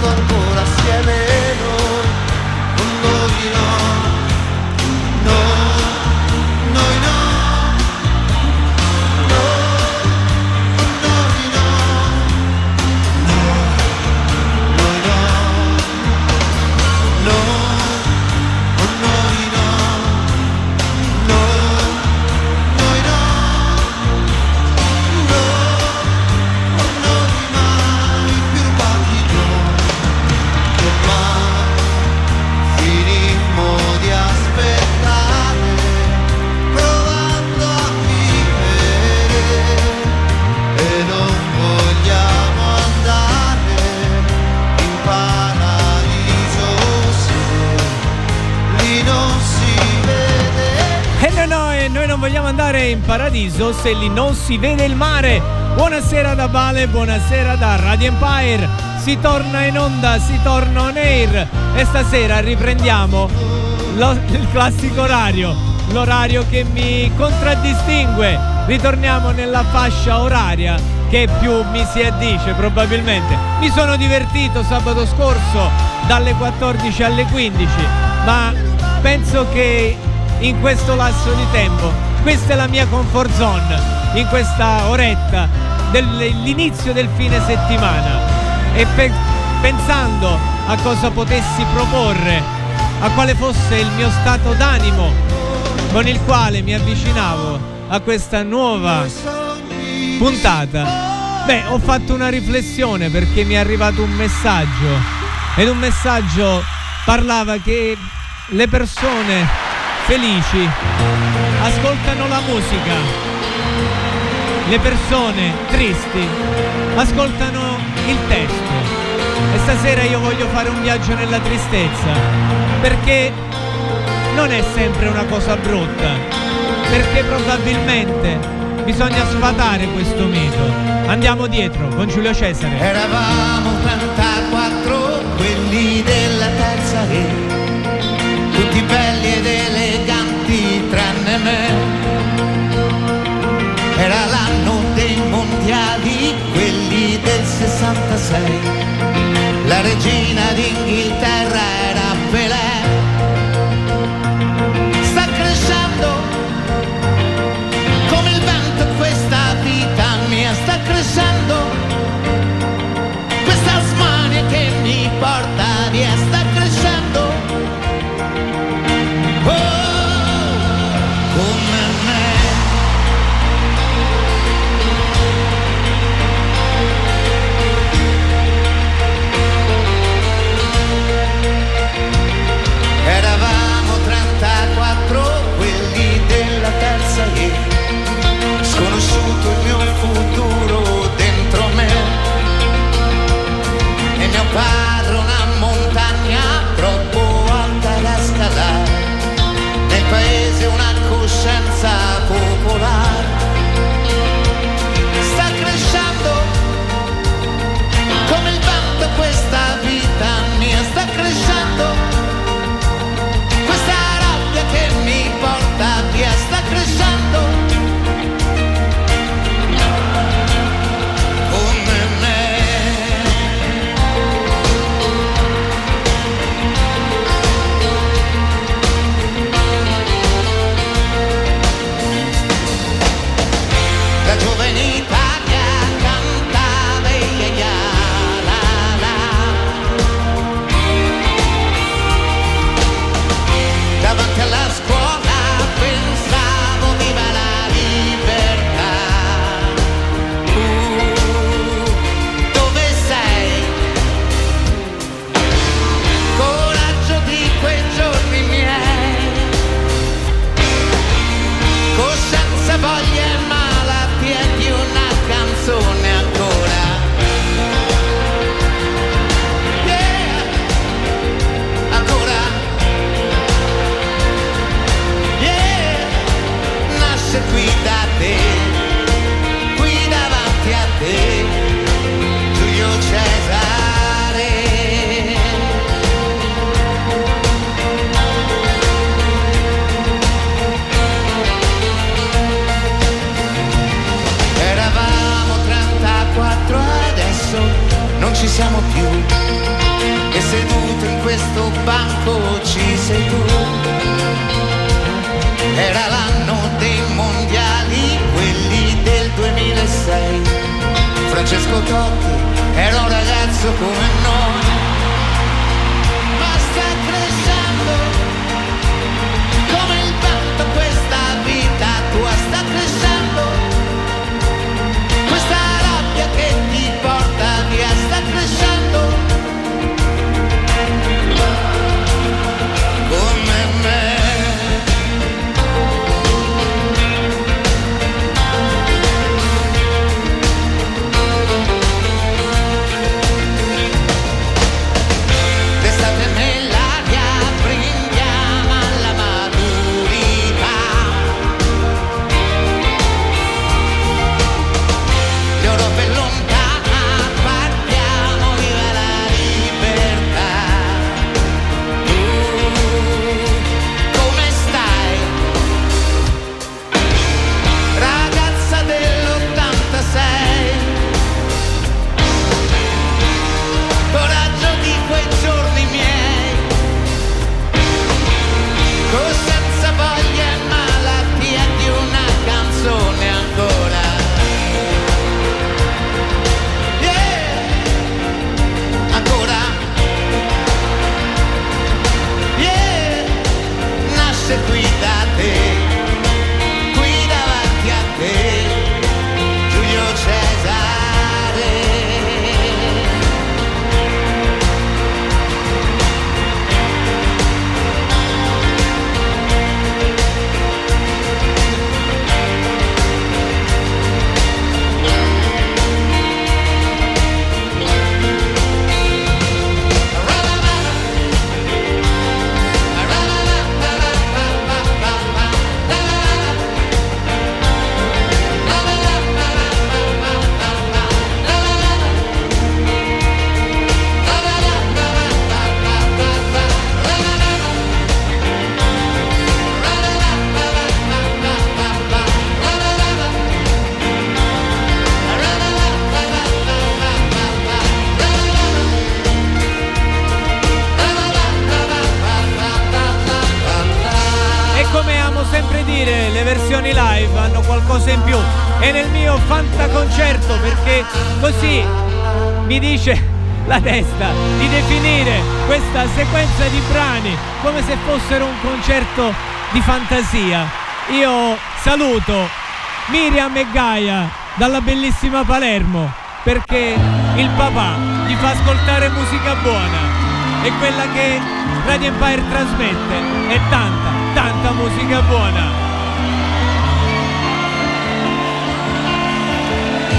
corporaciones. Lì non si vede il mare. Buonasera da Vale, buonasera da Radio Empire. Si torna in onda, si torna on air. E stasera riprendiamo lo- il classico orario, l'orario che mi contraddistingue. Ritorniamo nella fascia oraria che più mi si addice probabilmente. Mi sono divertito sabato scorso dalle 14 alle 15, ma penso che in questo lasso di tempo. Questa è la mia comfort zone in questa oretta dell'inizio del fine settimana e pe- pensando a cosa potessi proporre, a quale fosse il mio stato d'animo con il quale mi avvicinavo a questa nuova puntata. Beh, ho fatto una riflessione perché mi è arrivato un messaggio ed un messaggio parlava che le persone felici ascoltano la musica. Le persone tristi ascoltano il testo. E stasera io voglio fare un viaggio nella tristezza. Perché non è sempre una cosa brutta. Perché probabilmente bisogna sfatare questo mito. Andiamo dietro con Giulio Cesare. Eravamo 84 66. La regina d'Inghilterra Totti era un ragazzo come noi. Di fantasia. Io saluto Miriam e Gaia dalla bellissima Palermo perché il papà gli fa ascoltare musica buona e quella che Radio Empire trasmette è tanta, tanta musica buona.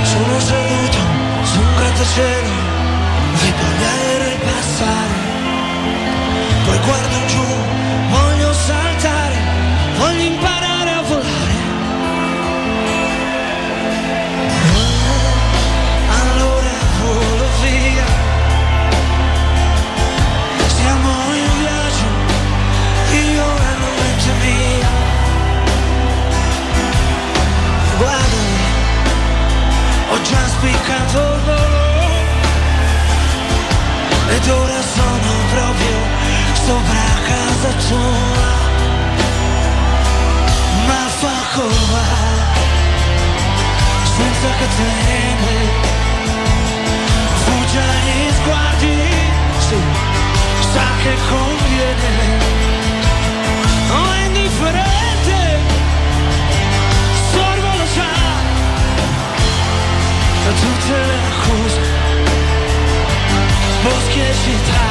Sono seduto su un grattacielo, vedo gli aerei passare, poi guardo giù, già spiccato il ed ora sono proprio sopra casa tua. Ma fa curva, senza catene, fugge agli sguardi, sì, sa che conviene. Da tutte le accuse, boschi e città,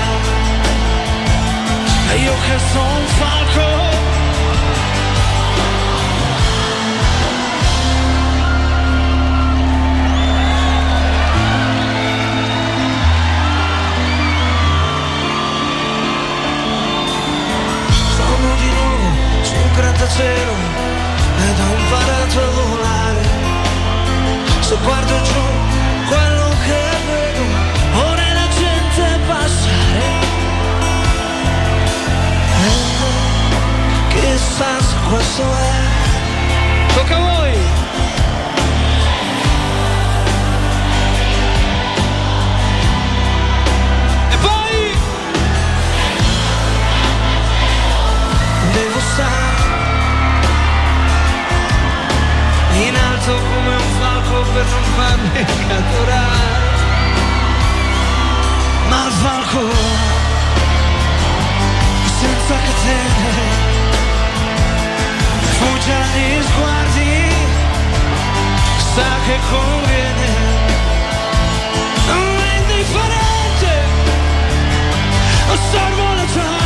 e io che sono un falco. Sono di nuovo su un grattacielo ed ho imparato a questo è. Tocca a voi! E poi! Devo stare in alto come un falco per non farmi catturare. Ma il falco senza catene fugge agli sguardi, sa che conviene. Non è indifferente, osservo la tua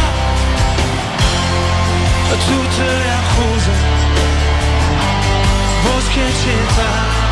tutte le accuse, boschi e città.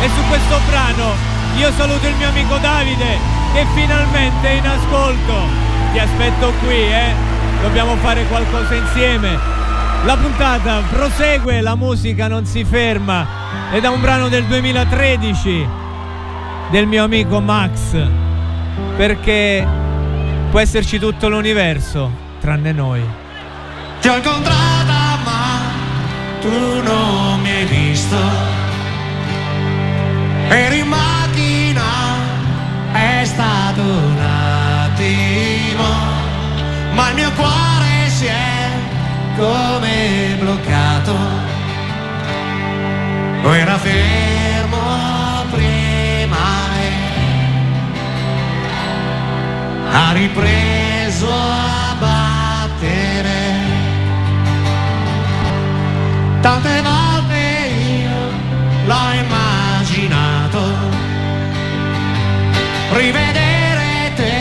E su questo brano io saluto il mio amico Davide che finalmente è in ascolto. Ti aspetto qui, eh. Dobbiamo fare qualcosa insieme. La puntata prosegue, la musica non si ferma. È un brano del 2013 del mio amico Max. Perché può esserci tutto l'universo, tranne noi. Ti ho incontrata ma tu non mi hai visto Eri in macchina, è stato un attimo Ma il mio cuore si è come bloccato. Era fermo prima ha ripreso a battere. Tante volte Rivedere te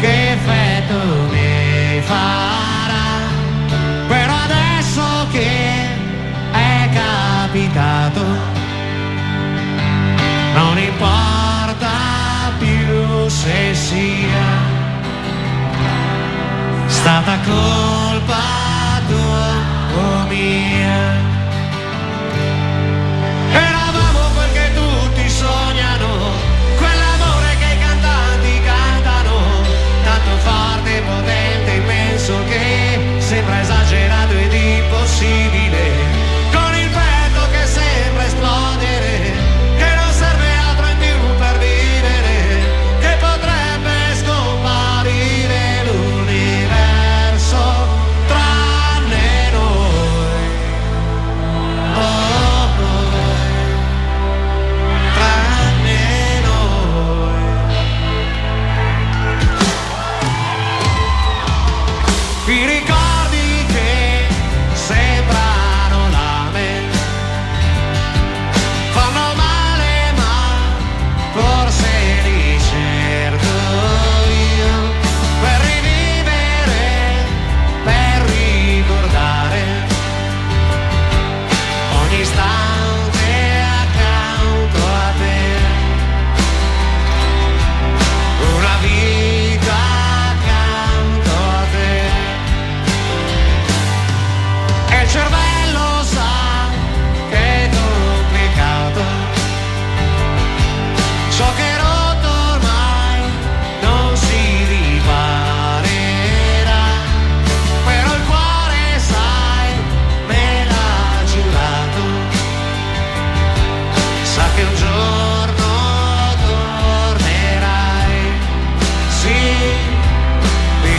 che effetto mi farà Però adesso che è capitato Non importa più se sia stata colpa tua o mia.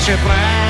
te plan.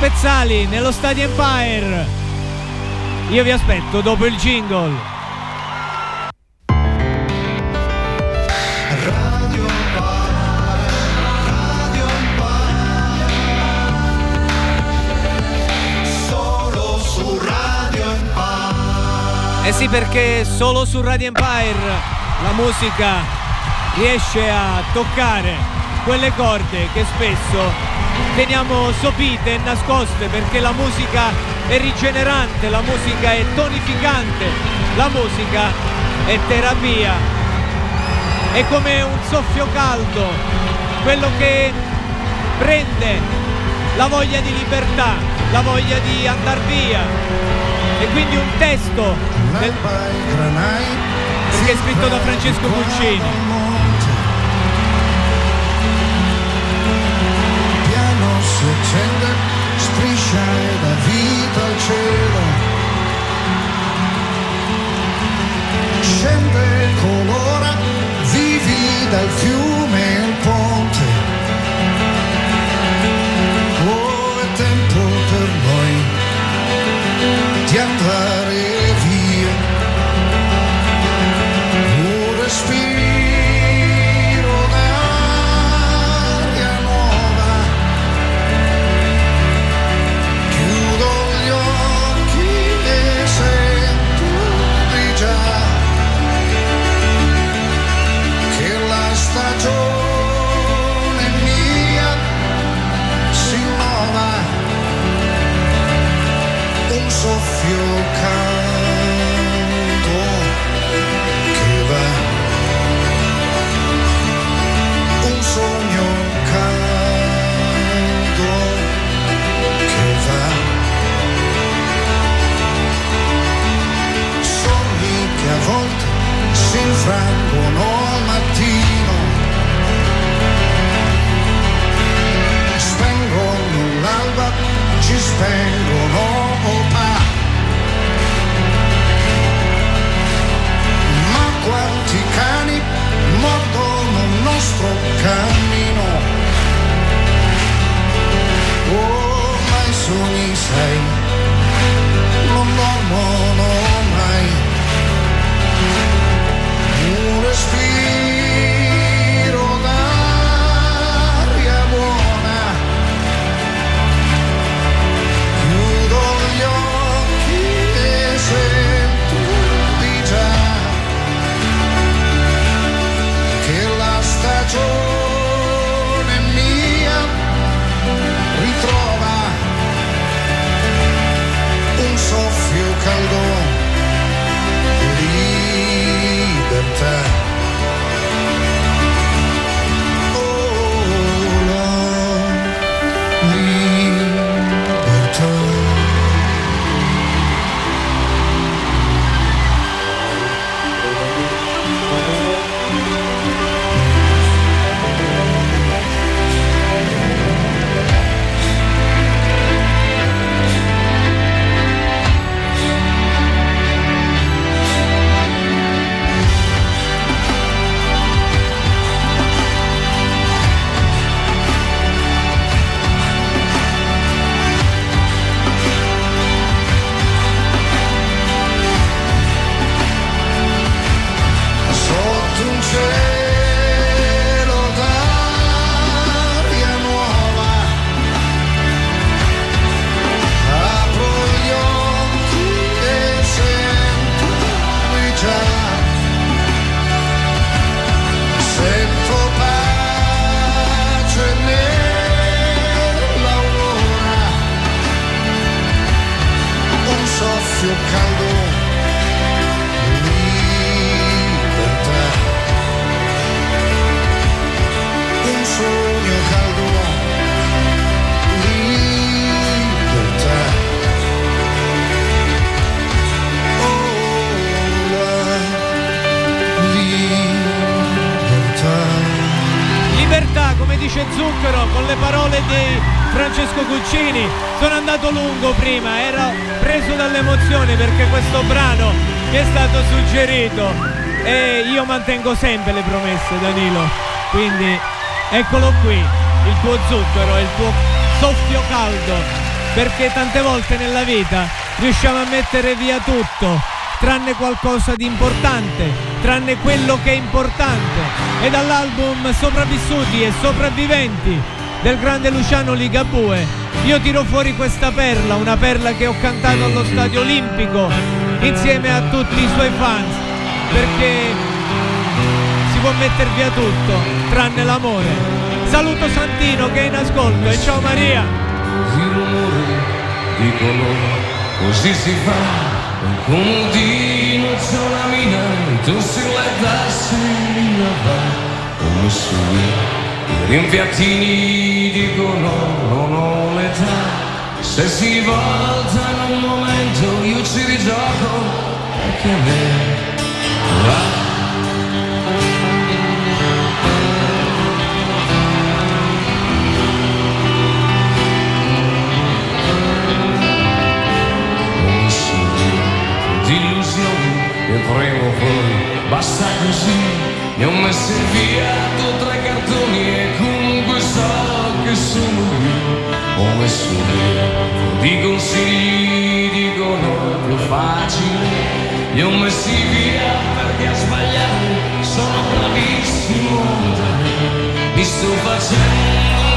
Spezzali nello Stadio Empire. Io vi aspetto dopo il jingle. Eh sì, perché solo su Radio Empire la musica riesce a toccare quelle corde che spesso teniamo sopite e nascoste perché la musica è rigenerante, la musica è tonificante, la musica è terapia. È come un soffio caldo, quello che prende la voglia di libertà, la voglia di andar via. E quindi un testo del... perché è scritto da Francesco Puccini. striscia e dà vita al cielo. Scende, colora, vivi dal fiume. Mantengo sempre le promesse Danilo. Quindi eccolo qui, il tuo zucchero, il tuo soffio caldo, perché tante volte nella vita riusciamo a mettere via tutto, tranne qualcosa di importante, tranne quello che è importante. E dall'album Sopravvissuti e Sopravviventi del grande Luciano Ligabue, io tiro fuori questa perla, una perla che ho cantato allo Stadio Olimpico insieme a tutti i suoi fans, perché può mettere via tutto, tranne l'amore. Saluto Santino che è in ascolto e ciao Maria. Così rumore dicono, così si fa. Un comodino c'è una mina, tu si letta si va. Ho messo lì, i rimpiattini dicono non ho l'età. Se si volta in un momento io ci rigioco, perché a me va. E prima o poi basta così ne ho messi via due o tre cartoni e comunque so che sono io ho messo via di consigli dicono è più facile. Li ho messi via perché a sbagliare sono bravissimo. Mi sto facendo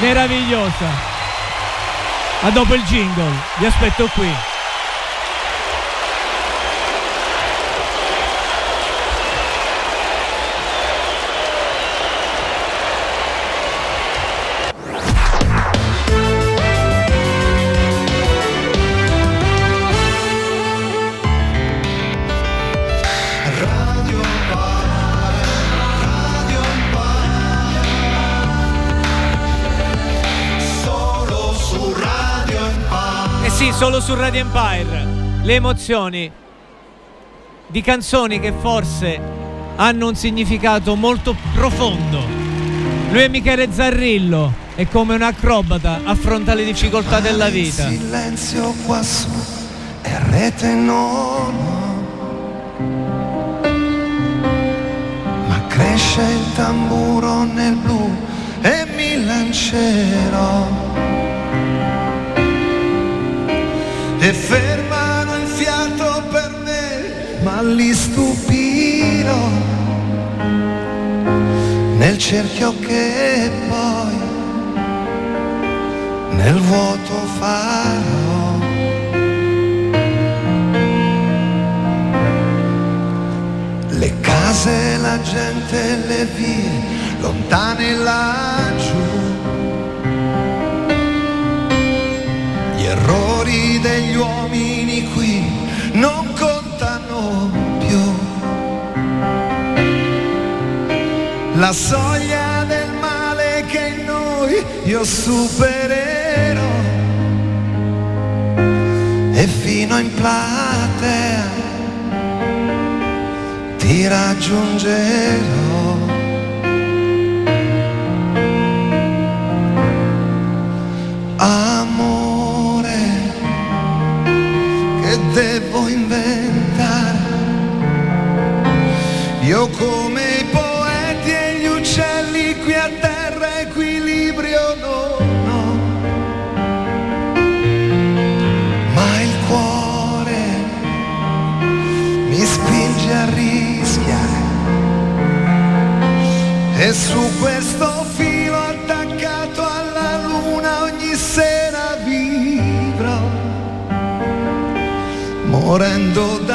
Meravigliosa. A dopo il jingle, vi aspetto qui. Sì, solo su Radio Empire. Le emozioni di canzoni che forse hanno un significato molto profondo. Lui è Michele Zarrillo e come un acrobata affronta le difficoltà della vita. Il silenzio quassù è rete nono. Ma cresce il tamburo nel blu e mi lancerò. E fermano il fiato per me, ma li stupirò. Nel cerchio che poi nel vuoto farò. Le case, la gente, le vie, lontane laggiù. Errori degli uomini qui non contano più. La soglia del male che in noi io supererò e fino in platea ti raggiungerò. Come i poeti e gli uccelli qui a terra equilibrio non ho. Ma il cuore mi spinge a rischiare. E su questo filo attaccato alla luna ogni sera vivrò. Morendo davanti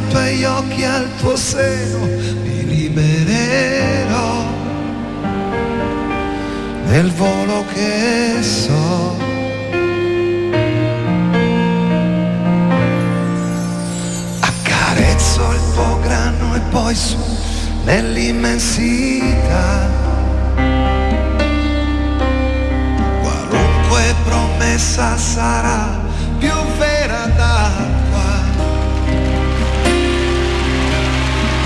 ai tuoi occhi, al tuo seno, mi libererò nel volo che so. Accarezzo il tuo grano e poi su nell'immensità. Qualunque promessa sarà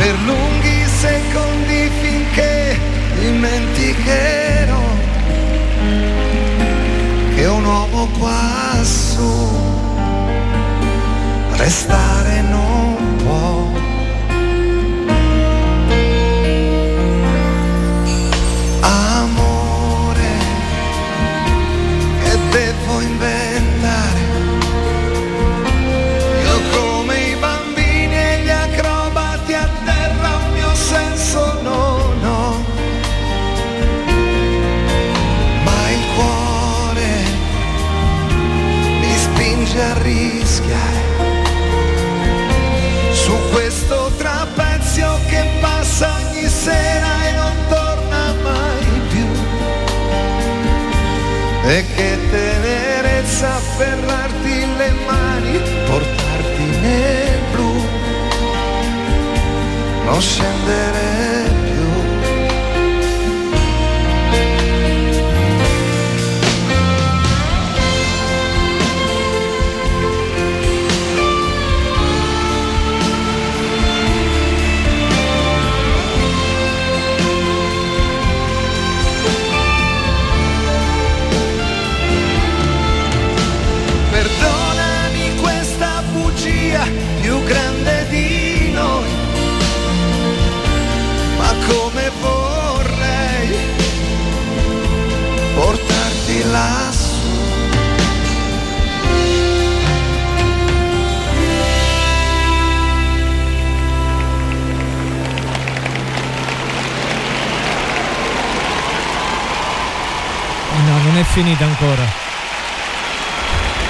Per lunghi secondi finché dimenticherò che un uomo quassù restare e che tenerezza afferrarti le mani portarti nel blu. Non scendere finita ancora.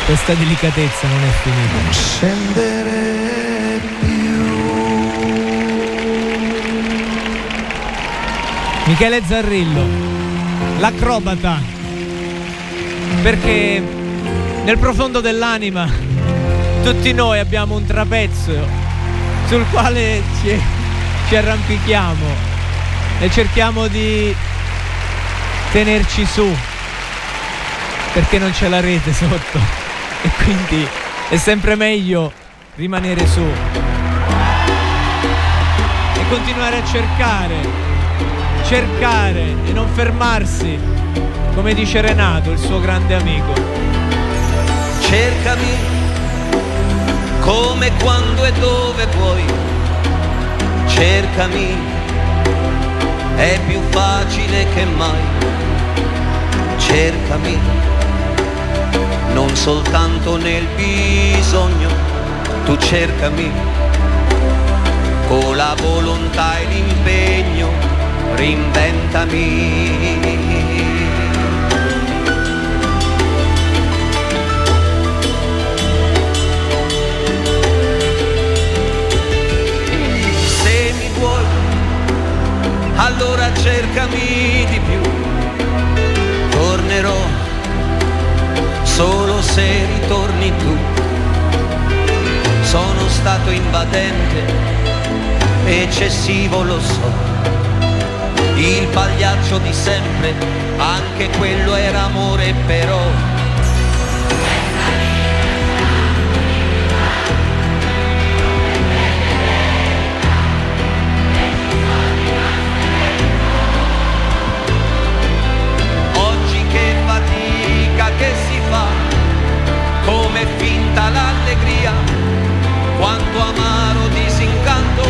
Questa delicatezza non è finita. scendere più. Michele Zarrillo, l'acrobata. Perché nel profondo dell'anima tutti noi abbiamo un trapezzo sul quale ci, ci arrampichiamo e cerchiamo di tenerci su perché non c'è la rete sotto e quindi è sempre meglio rimanere su e continuare a cercare, cercare e non fermarsi, come dice Renato, il suo grande amico. cercami come, quando e dove puoi. Cercami, è più facile che mai. Cercami, non soltanto nel bisogno, tu cercami con la volontà e l'impegno, reinventami. Allora cercami di più. Se ritorni tu. Sono stato invadente, eccessivo lo so. Il pagliaccio di sempre, anche quello era amore però. L'allegria, quanto amaro disincanto.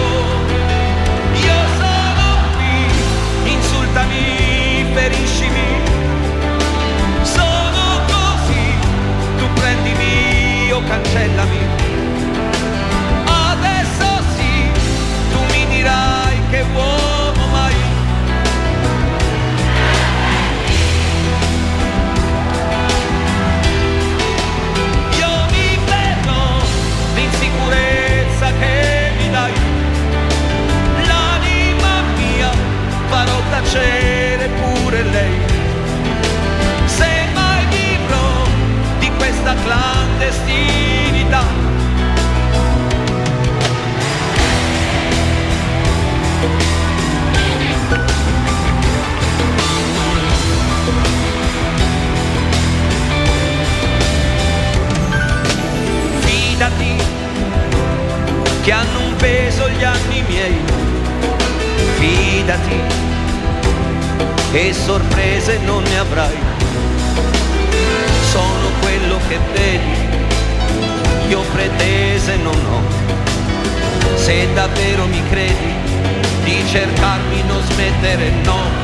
Io sono qui, insultami, feriscimi, sono così, tu prendimi o cancellami. Farò tacere pure lei. Se mai vivrò di questa clandestinità. Fidati che hanno un peso gli anni miei. Fidati che sorprese non ne avrai. Sono quello che vedi, io pretese non ho. Se davvero mi credi, di cercarmi non smettere no.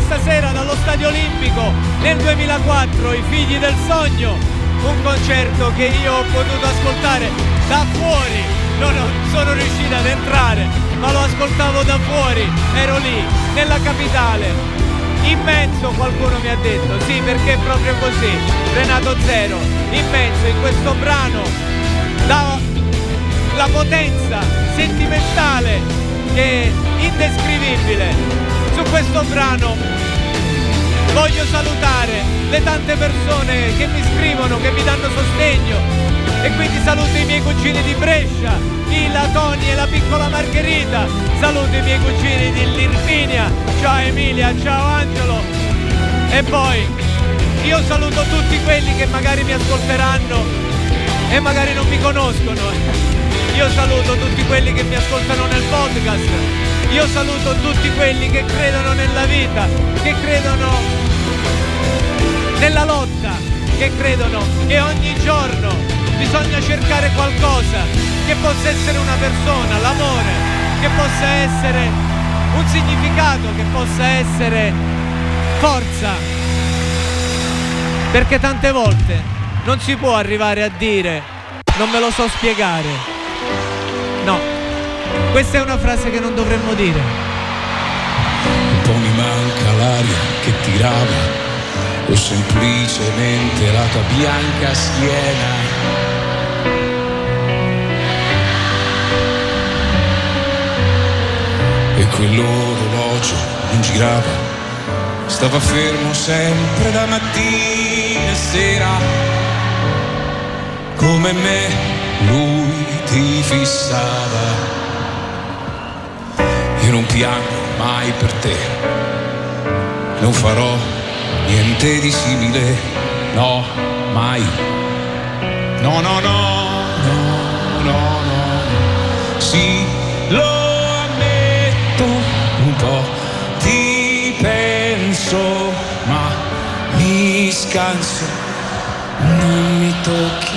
Questa sera dallo Stadio Olimpico nel 2004, I figli del sogno, un concerto che io ho potuto ascoltare da fuori, non sono riuscito ad entrare fuori, ero lì, nella capitale. Immenso qualcuno mi ha detto, sì perché è proprio così, Renato Zero, immenso in questo brano, da la potenza sentimentale che è indescrivibile. Su questo brano. Voglio salutare le tante persone che mi scrivono, che mi danno sostegno. E quindi saluto i miei cugini di Brescia, la Toni e la piccola Margherita, saluto i miei cugini di Lirpinia, ciao Emilia, ciao Angelo. E poi io saluto tutti quelli che magari mi ascolteranno e magari non mi conoscono. Io saluto tutti quelli che mi ascoltano nel podcast. Io saluto tutti quelli che credono nella vita, che credono nella lotta, che credono che ogni giorno bisogna cercare qualcosa, che possa essere una persona, l'amore, che possa essere un significato, che possa essere forza. Perché tante volte non si può arrivare a dire non me lo so spiegare. No, questa è una frase che non dovremmo dire. Un po' mi manca l'aria che tirava o semplicemente la tua bianca schiena. E quell'orologio non girava, stava fermo sempre da mattina e sera, come me lui ti fissava. Io non piango mai per te, non farò niente di simile, no, mai. No, no, no, no, no, no. Sì, lo ammetto, un po' ti penso, ma mi scanso, non mi tocchi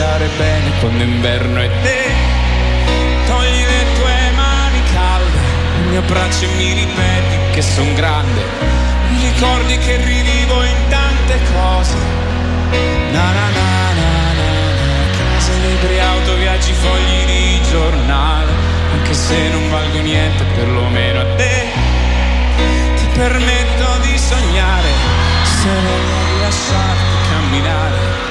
stare bene quando inverno è te. Togli le tue mani calde, il mio braccio e mi ripeti che son grande. Mi ricordi che rivivo in tante cose. Na na na na na case, libri, auto, viaggi, fogli di giornale. Anche se non valgo niente, perlomeno a te ti permetto di sognare. Se voglio lasciarti camminare.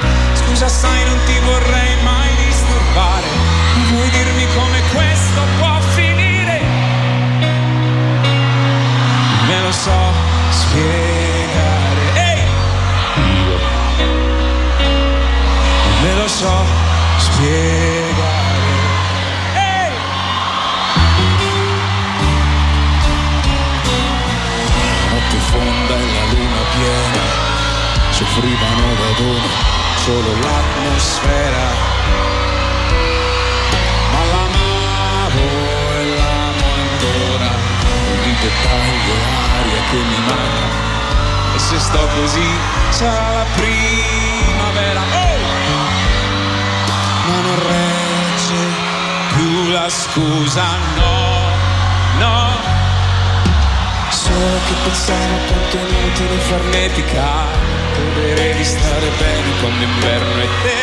Farneticare Credere di stare bene quando inverno è te.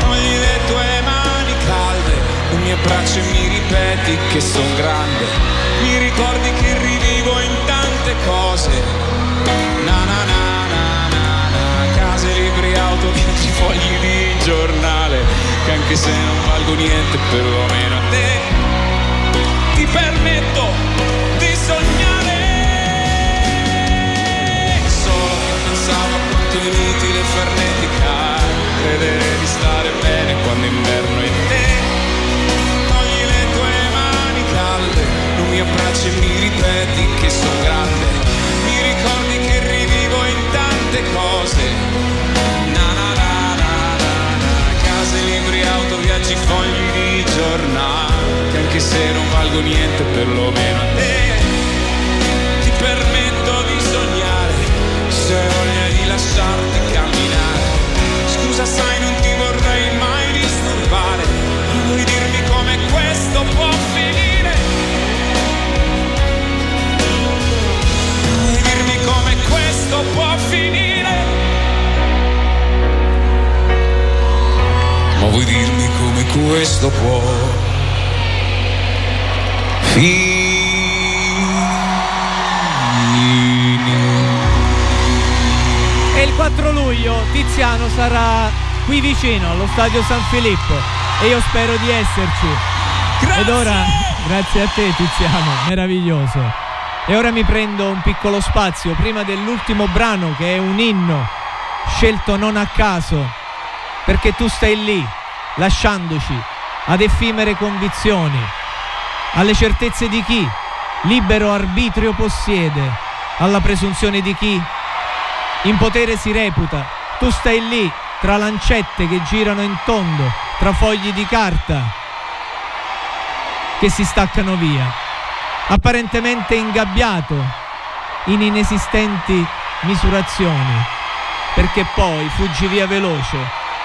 Togli le tue mani calde Le mie braccia e mi ripeti che son grande. Mi ricordi che rivivo in tante cose. Na na na na na na Case, libri, auto, viaggi, fogli di giornale Che anche se non valgo niente perlomeno a te inutile farneticare Credere di stare bene quando inverno qui vicino allo stadio San Filippo e io spero di esserci. Grazie! Ed ora, grazie a te Tiziano, meraviglioso. E ora mi prendo un piccolo spazio prima dell'ultimo brano che è un inno scelto non a caso, perché tu stai lì, lasciandoci ad effimere convinzioni, alle certezze di chi libero arbitrio possiede, alla presunzione di chi in potere si reputa. Tu stai lì tra lancette che girano in tondo, tra fogli di carta che si staccano via, apparentemente ingabbiato in inesistenti misurazioni, perché poi fuggi via veloce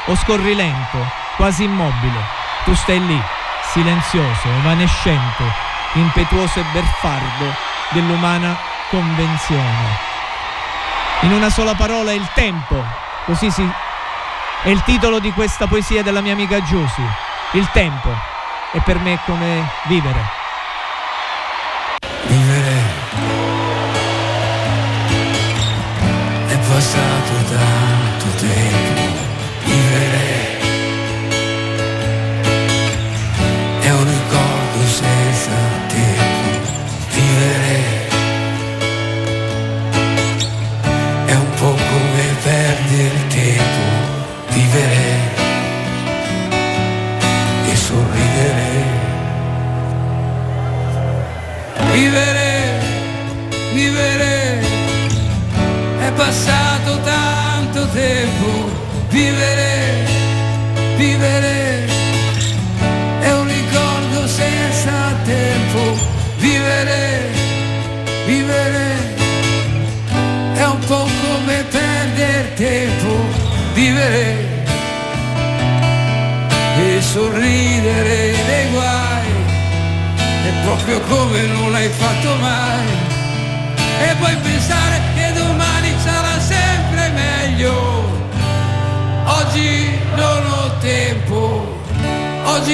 o scorri lento, quasi immobile. Tu stai lì, silenzioso, evanescente, impetuoso e berfardo dell'umana convenzione. In una sola parola il tempo, così si è il titolo di questa poesia della mia amica Giusy. Il tempo è per me come vivere. Vivere è passato tanto tempo.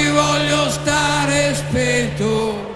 Voglio stare spento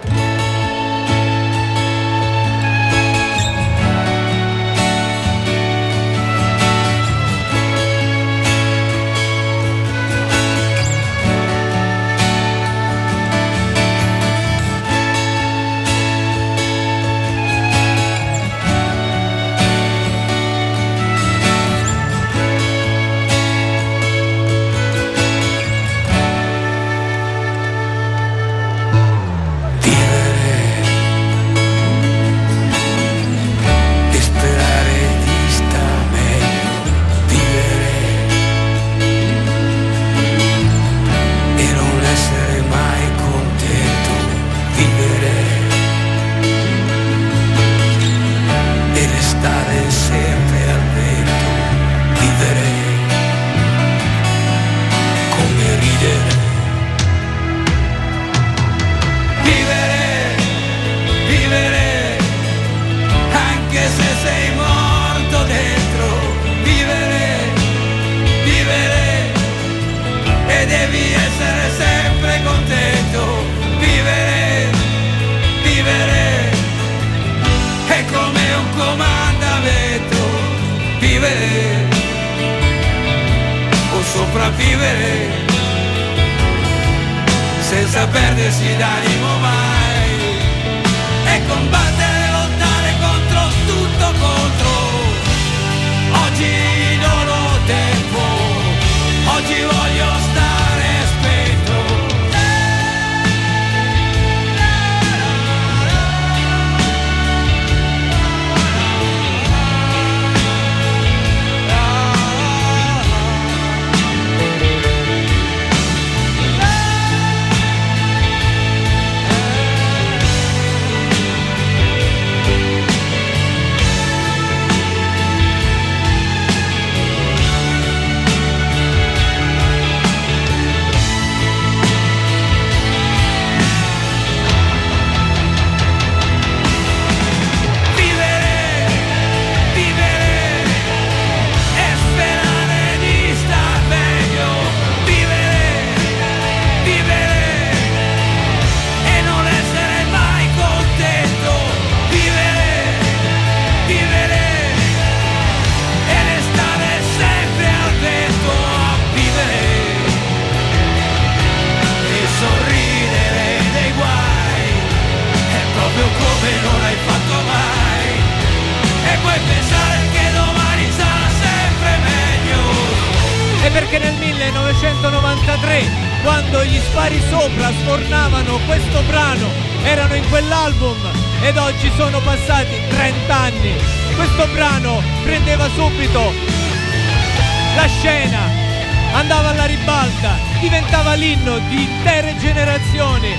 alla ribalta, diventava l'inno di intere generazioni.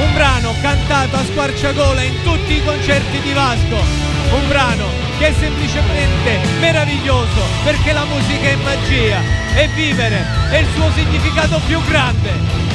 Un brano cantato a squarciagola in tutti i concerti di Vasco. Un brano che è semplicemente meraviglioso perché la musica è magia e vivere è il suo significato più grande.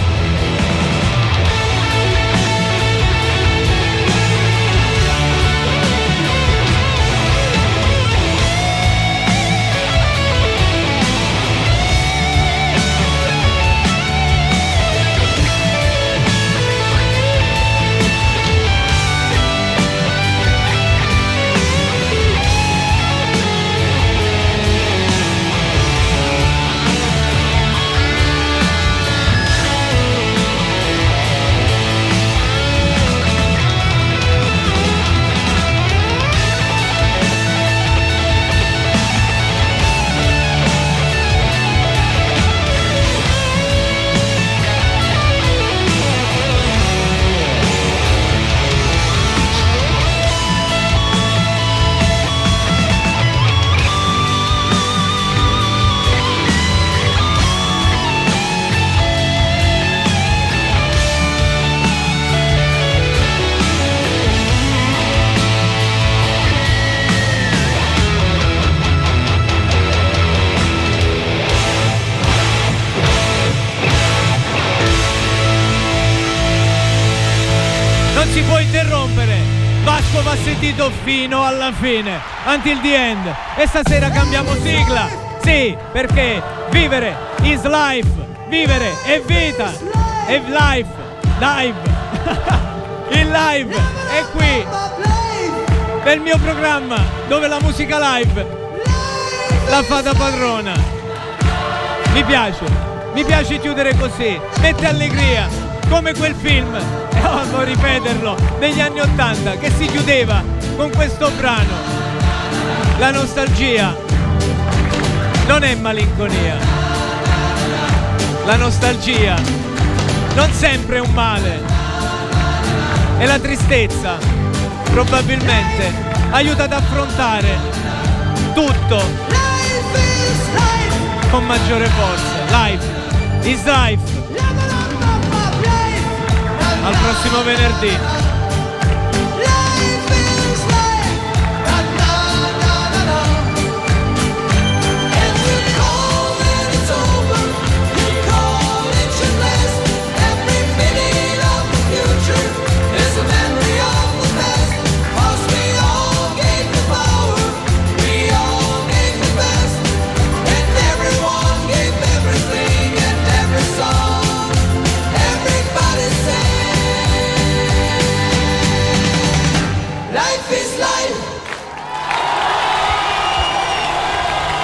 Interrompere. Vasco va sentito fino alla fine. Until the end. E stasera cambiamo sigla. Sì, perché vivere is life. Vivere è vita. È life. Live. Il live è qui. Nel mio programma dove la musica live la fa da padrona. Mi piace, mi piace chiudere così, mette allegria, come quel film, e amo ripeterlo, degli anni Ottanta, che si chiudeva con questo brano. La nostalgia non è malinconia. La nostalgia non sempre è un male. E la tristezza probabilmente aiuta ad affrontare tutto con maggiore forza. Life is life. Al prossimo venerdì.